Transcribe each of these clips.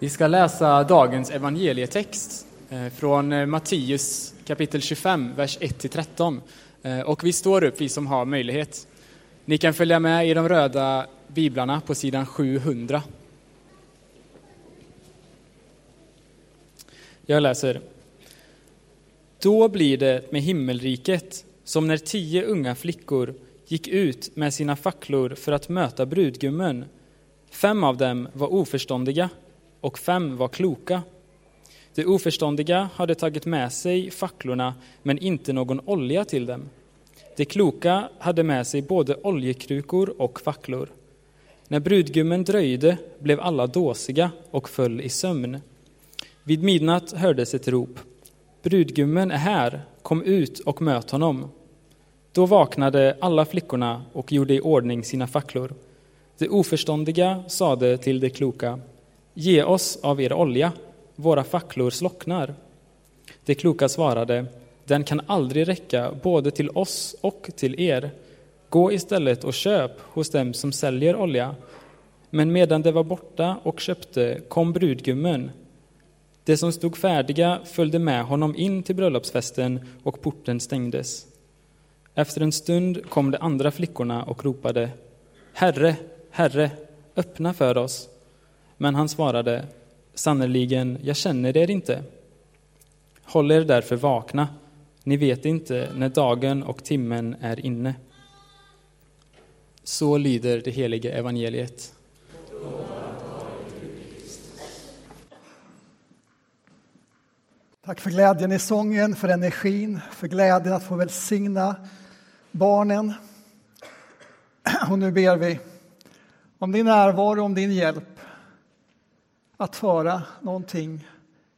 Vi ska läsa dagens evangelietext eh, från eh, Matteus kapitel 25, vers 1-13. Eh, och vi står upp, vi som har möjlighet. Ni kan följa med i de röda biblarna på sidan 700. Jag läser. Då blir det med himmelriket som när tio unga flickor gick ut med sina facklor för att möta brudgummen. Fem av dem var oförståndiga och fem var kloka. De oförståndiga hade tagit med sig facklorna, men inte någon olja till dem. De kloka hade med sig både oljekrukor och facklor. När brudgummen dröjde blev alla dåsiga och föll i sömn. Vid midnatt hördes ett rop. Brudgummen är här, kom ut och möt honom. Då vaknade alla flickorna och gjorde i ordning sina facklor. De oförståndiga sade till de kloka, Ge oss av er olja, våra facklor slocknar. De kloka svarade, Den kan aldrig räcka både till oss och till er. Gå istället och köp hos dem som säljer olja. Men medan de var borta och köpte kom brudgummen. De som stod färdiga följde med honom in till bröllopsfesten och porten stängdes. Efter en stund kom de andra flickorna och ropade Herre, Herre, öppna för oss. Men han svarade Sannerligen, jag känner er inte. Håll er därför vakna. Ni vet inte när dagen och timmen är inne. Så lyder det heliga evangeliet. Tack för glädjen i sången, för energin, för glädjen att få välsigna barnen. Och nu ber vi om din närvaro, om din hjälp att höra någonting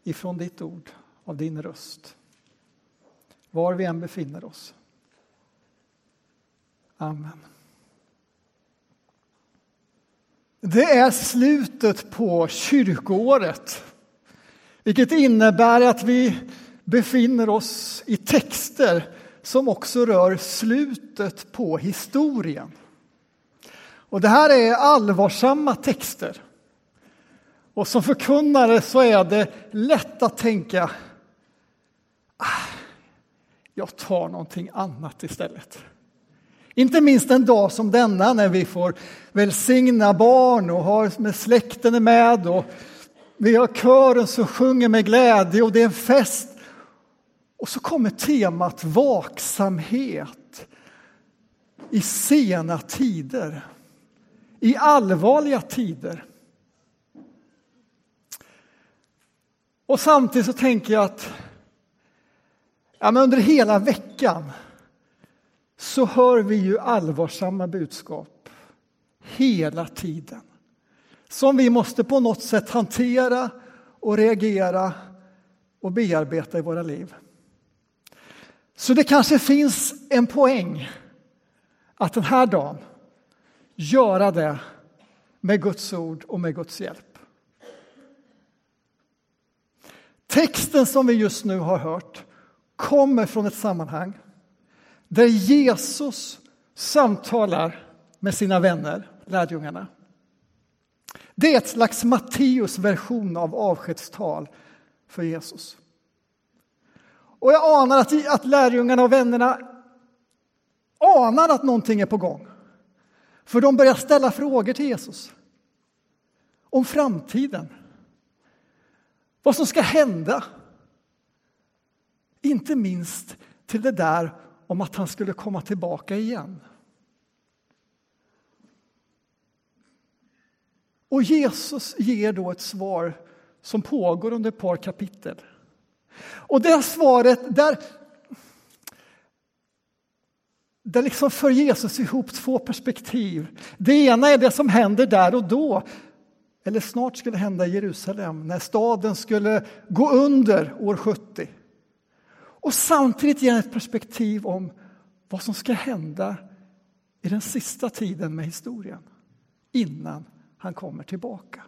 ifrån ditt ord, av din röst. Var vi än befinner oss. Amen. Det är slutet på kyrkoåret, vilket innebär att vi befinner oss i texter som också rör slutet på historien. Och det här är allvarsamma texter. Och som förkunnare så är det lätt att tänka ah, jag tar någonting annat istället. Inte minst en dag som denna när vi får välsigna barn och har med släkten är med och vi har kören som sjunger med glädje och det är en fest. Och så kommer temat vaksamhet i sena tider, i allvarliga tider. Och samtidigt så tänker jag att ja, men under hela veckan så hör vi ju allvarsamma budskap hela tiden som vi måste på något sätt hantera och reagera och bearbeta i våra liv. Så det kanske finns en poäng att den här dagen göra det med Guds ord och med Guds hjälp. Texten som vi just nu har hört kommer från ett sammanhang där Jesus samtalar med sina vänner, lärjungarna. Det är ett slags Matteus version av avskedstal för Jesus. Och jag anar att, att lärjungarna och vännerna anar att någonting är på gång. För de börjar ställa frågor till Jesus om framtiden. Vad som ska hända. Inte minst till det där om att han skulle komma tillbaka igen. Och Jesus ger då ett svar som pågår under ett par kapitel. Och det svaret, där, där liksom för Jesus ihop två perspektiv. Det ena är det som händer där och då, eller snart skulle hända i Jerusalem, när staden skulle gå under år 70. Och samtidigt ger han ett perspektiv om vad som ska hända i den sista tiden med historien, innan han kommer tillbaka.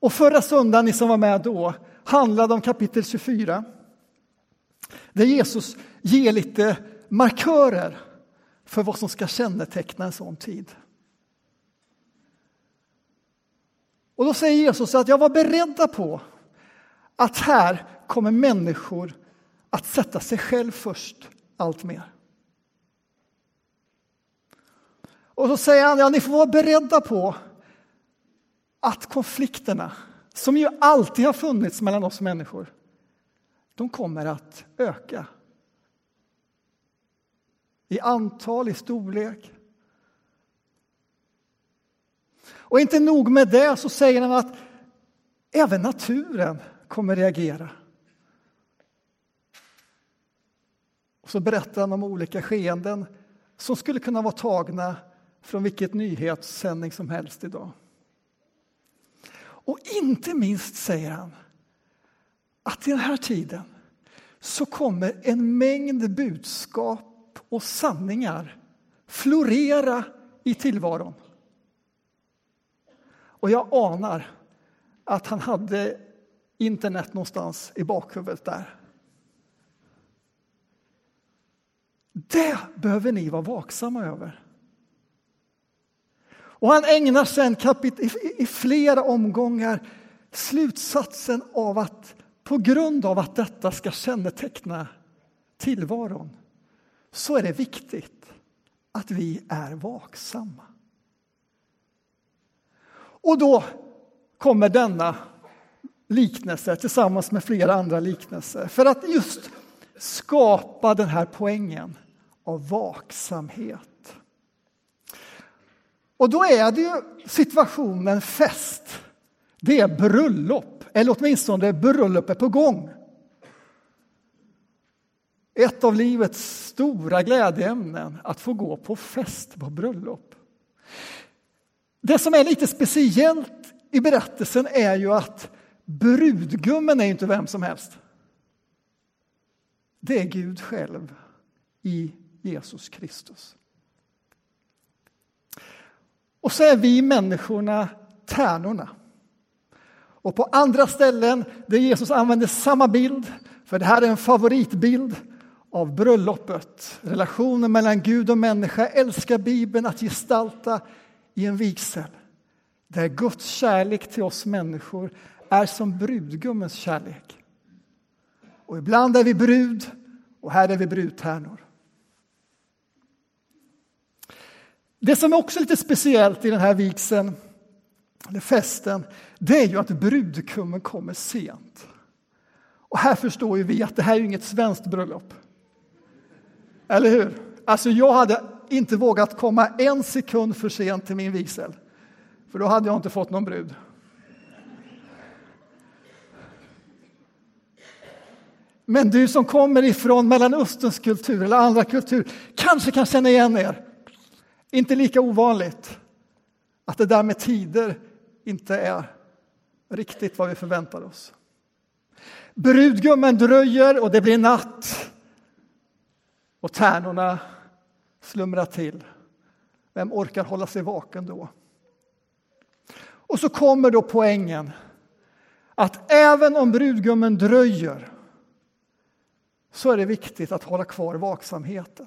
Och förra söndagen, ni som var med då, handlade om kapitel 24. Där Jesus ger lite markörer för vad som ska känneteckna en sån tid. Och då säger Jesus att jag var beredda på att här kommer människor att sätta sig själv först allt mer. Och så säger han, ja ni får vara beredda på att konflikterna, som ju alltid har funnits mellan oss människor, de kommer att öka. I antal, i storlek. Och inte nog med det, så säger han att även naturen kommer reagera. Och så berättar han om olika skeenden som skulle kunna vara tagna från vilket nyhetssändning som helst idag. Och inte minst säger han att i den här tiden så kommer en mängd budskap och sanningar florera i tillvaron. Och jag anar att han hade internet någonstans i bakhuvudet där. Det behöver ni vara vaksamma över. Och han ägnar sen i flera omgångar slutsatsen av att på grund av att detta ska känneteckna tillvaron så är det viktigt att vi är vaksamma. Och då kommer denna liknelse tillsammans med flera andra liknelser för att just skapa den här poängen av vaksamhet. Och då är det ju situationen fest. Det är bröllop, eller åtminstone bröllopet på gång. Ett av livets stora glädjeämnen, att få gå på fest på bröllop. Det som är lite speciellt i berättelsen är ju att brudgummen är inte vem som helst. Det är Gud själv i Jesus Kristus. Och så är vi människorna tärnorna. Och på andra ställen där Jesus använder samma bild, för det här är en favoritbild av bröllopet, relationen mellan Gud och människa, älskar Bibeln att gestalta i en vigsel där Guds kärlek till oss människor är som brudgummens kärlek. Och ibland är vi brud och här är vi brudtärnor. Det som är också lite speciellt i den här vigseln, eller festen, det är ju att brudkummen kommer sent. Och här förstår ju vi att det här är inget svenskt bröllop. Eller hur? Alltså jag hade inte vågat komma en sekund för sent till min vigsel. För då hade jag inte fått någon brud. Men du som kommer ifrån Mellanösterns kultur eller andra kultur kanske kan känna igen er. Inte lika ovanligt att det där med tider inte är riktigt vad vi förväntar oss. Brudgummen dröjer och det blir natt. Och tärnorna slumra till. Vem orkar hålla sig vaken då? Och så kommer då poängen att även om brudgummen dröjer så är det viktigt att hålla kvar vaksamheten.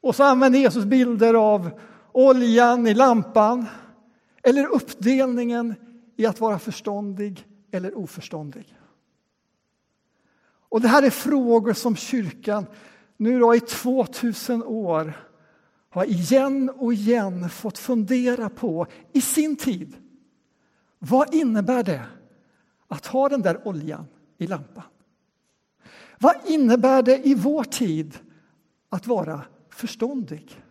Och så använder Jesus bilder av oljan i lampan eller uppdelningen i att vara förståndig eller oförståndig. Och det här är frågor som kyrkan nu då i 2000 år har igen och igen fått fundera på i sin tid. Vad innebär det att ha den där oljan i lampan? Vad innebär det i vår tid att vara förståndig.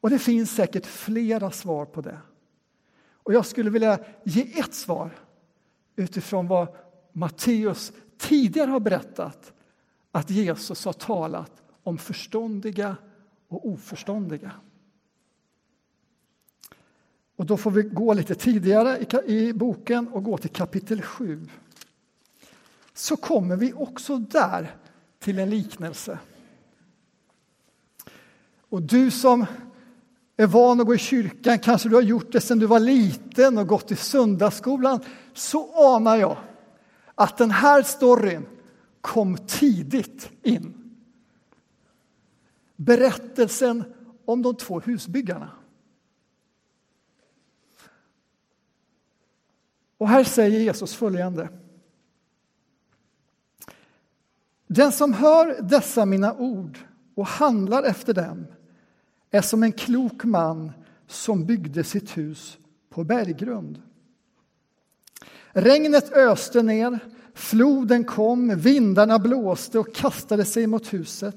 Och det finns säkert flera svar på det. Och jag skulle vilja ge ett svar utifrån vad Matteus tidigare har berättat att Jesus har talat om förståndiga och oförståndiga. Och då får vi gå lite tidigare i boken och gå till kapitel 7. Så kommer vi också där till en liknelse. Och du som är van att gå i kyrkan, kanske du har gjort det sedan du var liten och gått i söndagsskolan, så anar jag att den här storyn kom tidigt in. Berättelsen om de två husbyggarna. Och här säger Jesus följande. Den som hör dessa mina ord och handlar efter dem är som en klok man som byggde sitt hus på berggrund. Regnet öste ner, floden kom, vindarna blåste och kastade sig mot huset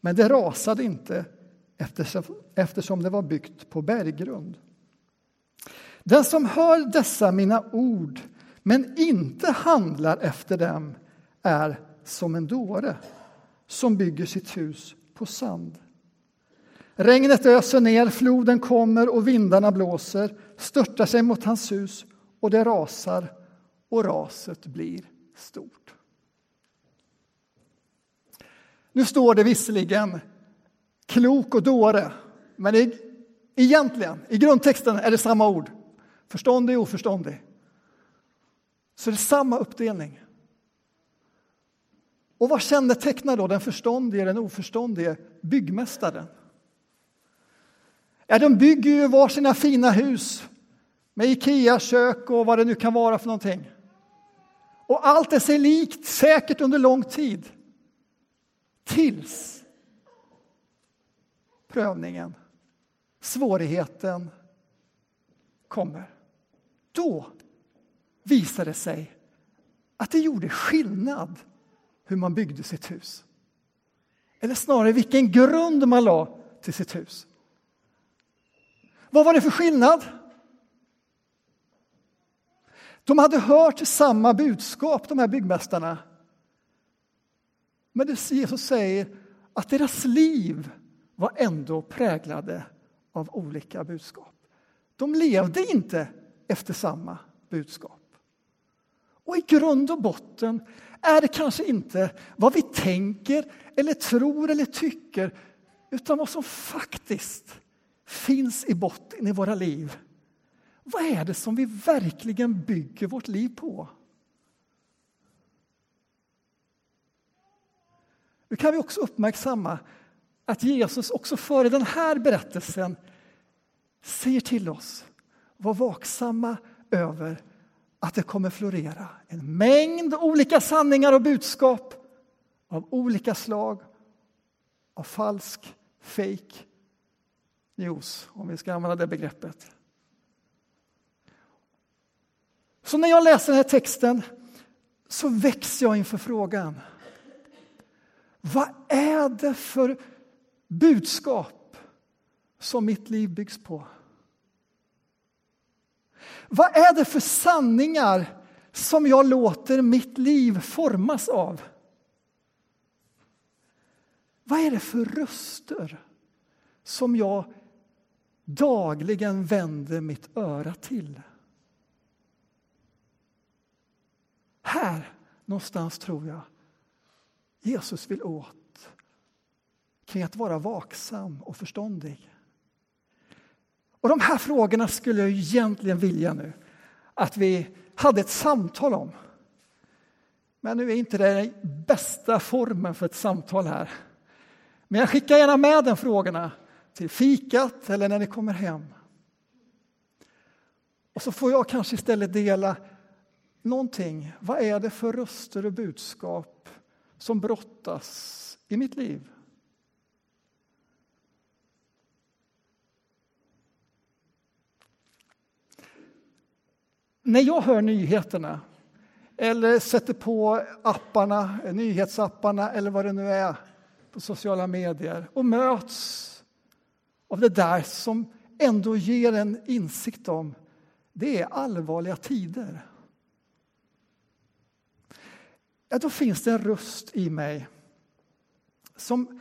men det rasade inte eftersom det var byggt på berggrund. Den som hör dessa mina ord men inte handlar efter dem är som en dåre som bygger sitt hus på sand. Regnet öser ner, floden kommer och vindarna blåser, störtar sig mot hans hus och det rasar och raset blir stort. Nu står det visserligen klok och dåre, men egentligen, i grundtexten är det samma ord. Förståndig och oförståndig. Så det är samma uppdelning. Och vad kännetecknar då den förståndige den oförståndige byggmästaren? Ja, de bygger ju var sina fina hus med Ikea-kök och vad det nu kan vara för någonting. Och allt är sig likt, säkert under lång tid. Tills prövningen, svårigheten kommer. Då visar det sig att det gjorde skillnad hur man byggde sitt hus. Eller snarare vilken grund man la till sitt hus. Vad var det för skillnad? De hade hört samma budskap, de här byggmästarna. Men Jesus säger att deras liv var ändå präglade av olika budskap. De levde inte efter samma budskap. Och i grund och botten är det kanske inte vad vi tänker eller tror eller tycker utan vad som faktiskt finns i botten i våra liv. Vad är det som vi verkligen bygger vårt liv på? Nu kan vi också uppmärksamma att Jesus också före den här berättelsen säger till oss var vaksamma över att det kommer florera en mängd olika sanningar och budskap av olika slag av falsk, fake news, om vi ska använda det begreppet. Så när jag läser den här texten så väcks jag inför frågan. Vad är det för budskap som mitt liv byggs på? Vad är det för sanningar som jag låter mitt liv formas av? Vad är det för röster som jag dagligen vänder mitt öra till? Här någonstans tror jag Jesus vill åt kring att vara vaksam och förståndig. Och de här frågorna skulle jag egentligen vilja nu att vi hade ett samtal om. Men nu är inte det den bästa formen för ett samtal här. Men jag skickar gärna med den frågorna till fikat eller när ni kommer hem. Och så får jag kanske istället dela någonting. Vad är det för röster och budskap som brottas i mitt liv? När jag hör nyheterna eller sätter på apparna, nyhetsapparna eller vad det nu är på sociala medier och möts av det där som ändå ger en insikt om det är allvarliga tider. Ja, då finns det en röst i mig som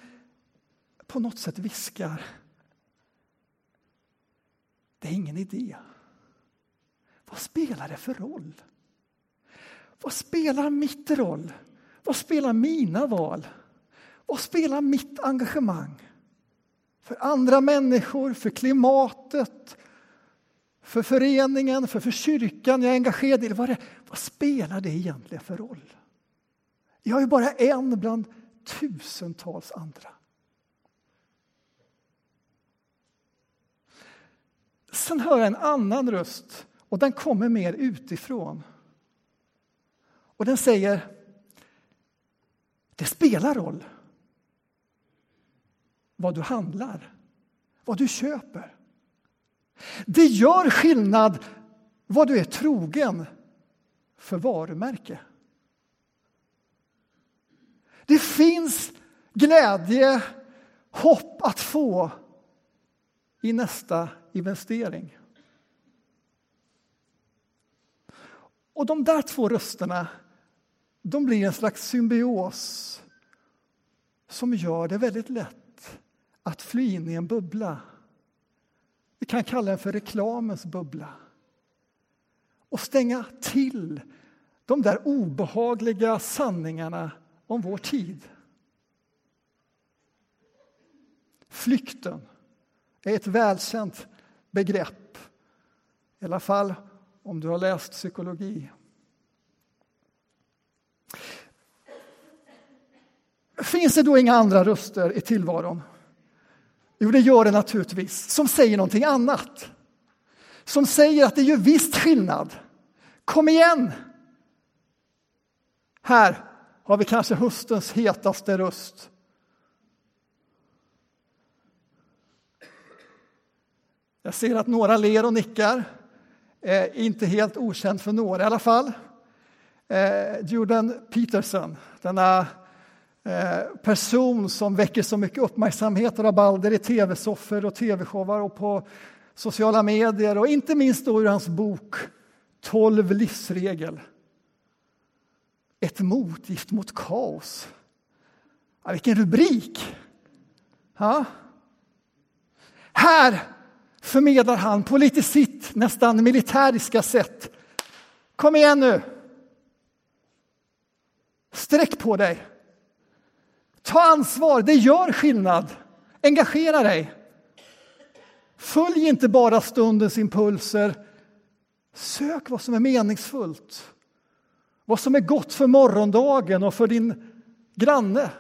på något sätt viskar. Det är ingen idé. Vad spelar det för roll? Vad spelar mitt roll? Vad spelar mina val? Vad spelar mitt engagemang? För andra människor, för klimatet, för föreningen, för, för kyrkan jag är engagerad i. Vad, det, vad spelar det egentligen för roll? Jag är bara en bland tusentals andra. Sen hör jag en annan röst och den kommer mer utifrån. Och den säger det spelar roll vad du handlar, vad du köper. Det gör skillnad vad du är trogen för varumärke. Det finns glädje, hopp att få i nästa investering. Och de där två rösterna de blir en slags symbios som gör det väldigt lätt att fly in i en bubbla. Vi kan kalla den för reklamens bubbla. Och stänga till de där obehagliga sanningarna om vår tid. Flykten är ett välkänt begrepp, i alla fall om du har läst psykologi. Finns det då inga andra röster i tillvaron? Jo, det gör det naturligtvis, som säger någonting annat. Som säger att det gör visst skillnad. Kom igen! Här har vi kanske höstens hetaste röst. Jag ser att några ler och nickar. Eh, inte helt okänd för några i alla fall. Eh, Jordan Peterson, denna eh, person som väcker så mycket uppmärksamhet och rabalder i tv-soffor och tv-showar och på sociala medier och inte minst då ur hans bok 12 livsregel. Ett motgift mot kaos. Ja, vilken rubrik! Ja. Här förmedlar han på lite sitt nästan militäriska sätt. Kom igen nu! Sträck på dig! Ta ansvar, det gör skillnad. Engagera dig. Följ inte bara stundens impulser. Sök vad som är meningsfullt. Vad som är gott för morgondagen och för din granne.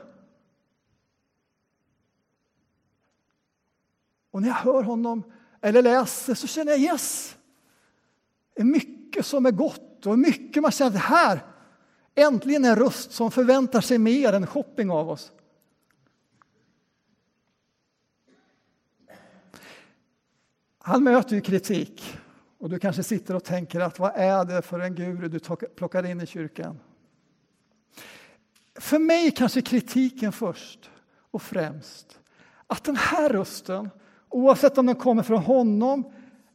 Och när jag hör honom eller läser så känner jag yes. Det är mycket som är gott och mycket man känner att här äntligen en röst som förväntar sig mer än shopping av oss. Han möter ju kritik och du kanske sitter och tänker att vad är det för en guru du plockar in i kyrkan? För mig kanske kritiken först och främst att den här rösten, oavsett om den kommer från honom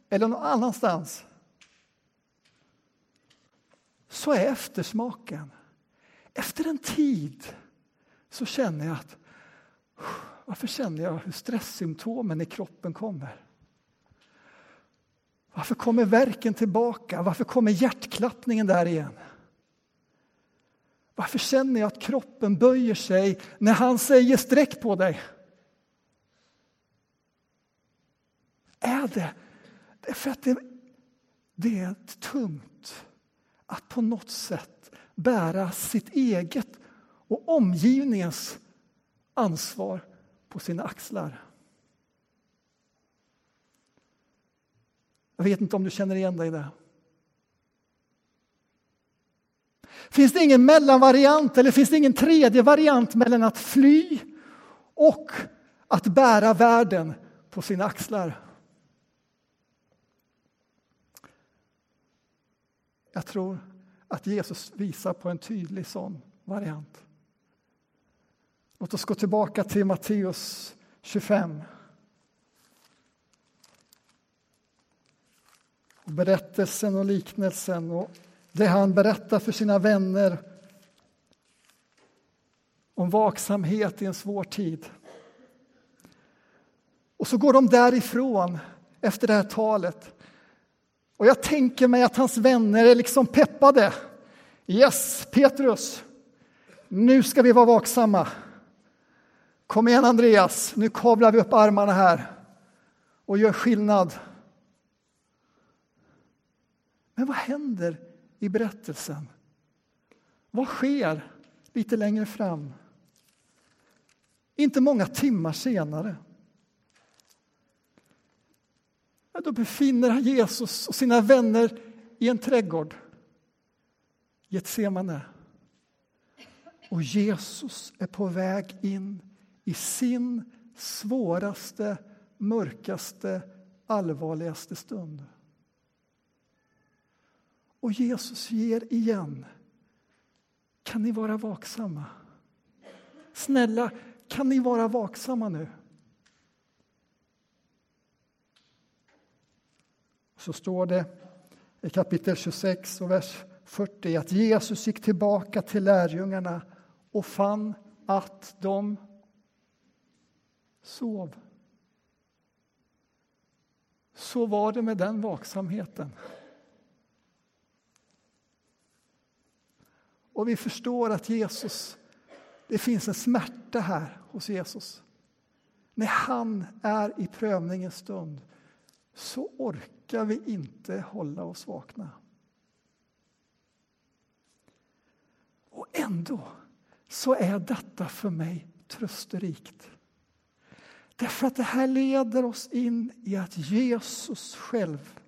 eller någon annanstans, så är eftersmaken. Efter en tid så känner jag att varför känner jag hur stresssymptomen i kroppen kommer? Varför kommer verken tillbaka? Varför kommer hjärtklappningen där igen? Varför känner jag att kroppen böjer sig när han säger sträck på dig? Är det, det är för att det, det är tungt att på något sätt bära sitt eget och omgivningens ansvar på sina axlar. Vet inte om du känner igen dig i det. Finns det ingen mellanvariant eller finns det ingen tredje variant mellan att fly och att bära världen på sina axlar? Jag tror att Jesus visar på en tydlig sån variant. Låt oss gå tillbaka till Matteus 25. Berättelsen och liknelsen och det han berättar för sina vänner om vaksamhet i en svår tid. Och så går de därifrån efter det här talet. Och jag tänker mig att hans vänner är liksom peppade. Yes, Petrus, nu ska vi vara vaksamma. Kom igen Andreas, nu kavlar vi upp armarna här och gör skillnad men vad händer i berättelsen? Vad sker lite längre fram? Inte många timmar senare. Ja, då befinner Jesus och sina vänner i en trädgård, Getsemane. Och Jesus är på väg in i sin svåraste, mörkaste, allvarligaste stund. Och Jesus ger igen. Kan ni vara vaksamma? Snälla, kan ni vara vaksamma nu? Så står det i kapitel 26 och vers 40 att Jesus gick tillbaka till lärjungarna och fann att de sov. Så var det med den vaksamheten. Och vi förstår att Jesus, det finns en smärta här hos Jesus. När han är i prövningens stund så orkar vi inte hålla oss vakna. Och ändå så är detta för mig trösterikt. Därför att det här leder oss in i att Jesus själv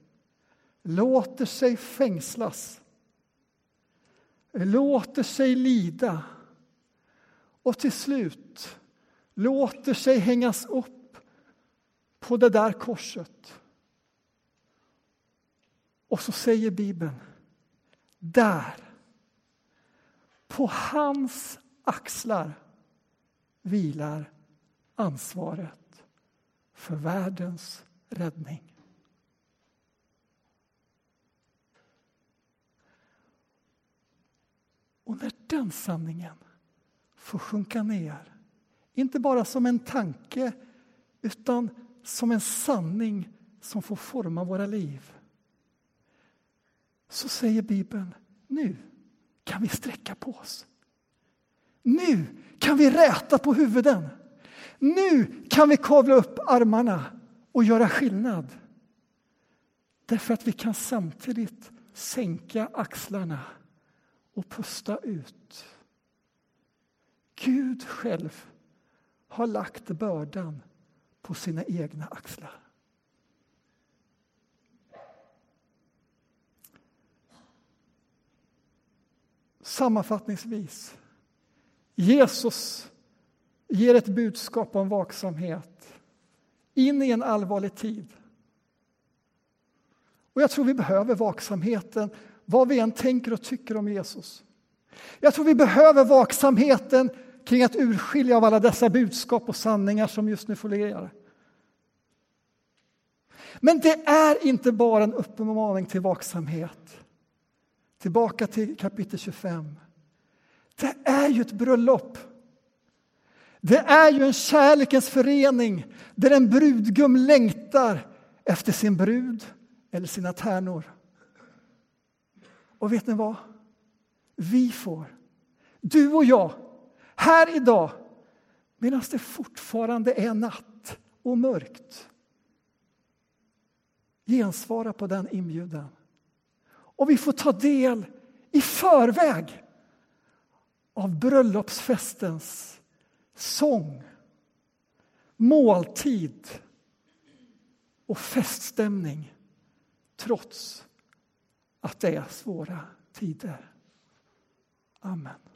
låter sig fängslas, låter sig lida och till slut låter sig hängas upp på det där korset. Och så säger Bibeln, där, på hans axlar vilar ansvaret för världens räddning. Och när den sanningen får sjunka ner, inte bara som en tanke utan som en sanning som får forma våra liv så säger Bibeln, nu kan vi sträcka på oss. Nu kan vi räta på huvuden. Nu kan vi kavla upp armarna och göra skillnad. Därför att vi kan samtidigt sänka axlarna och pusta ut. Gud själv har lagt bördan på sina egna axlar. Sammanfattningsvis. Jesus ger ett budskap om vaksamhet in i en allvarlig tid. Och jag tror vi behöver vaksamheten vad vi än tänker och tycker om Jesus. Jag tror vi behöver vaksamheten kring att urskilja av alla dessa budskap och sanningar som just nu florerar. Men det är inte bara en uppmaning till vaksamhet. Tillbaka till kapitel 25. Det är ju ett bröllop. Det är ju en kärlekens förening där en brudgum längtar efter sin brud eller sina tärnor. Och vet ni vad? Vi får, du och jag, här idag medan det fortfarande är natt och mörkt gensvara på den inbjudan. Och vi får ta del i förväg av bröllopsfestens sång, måltid och feststämning trots att det är svåra tider. Amen.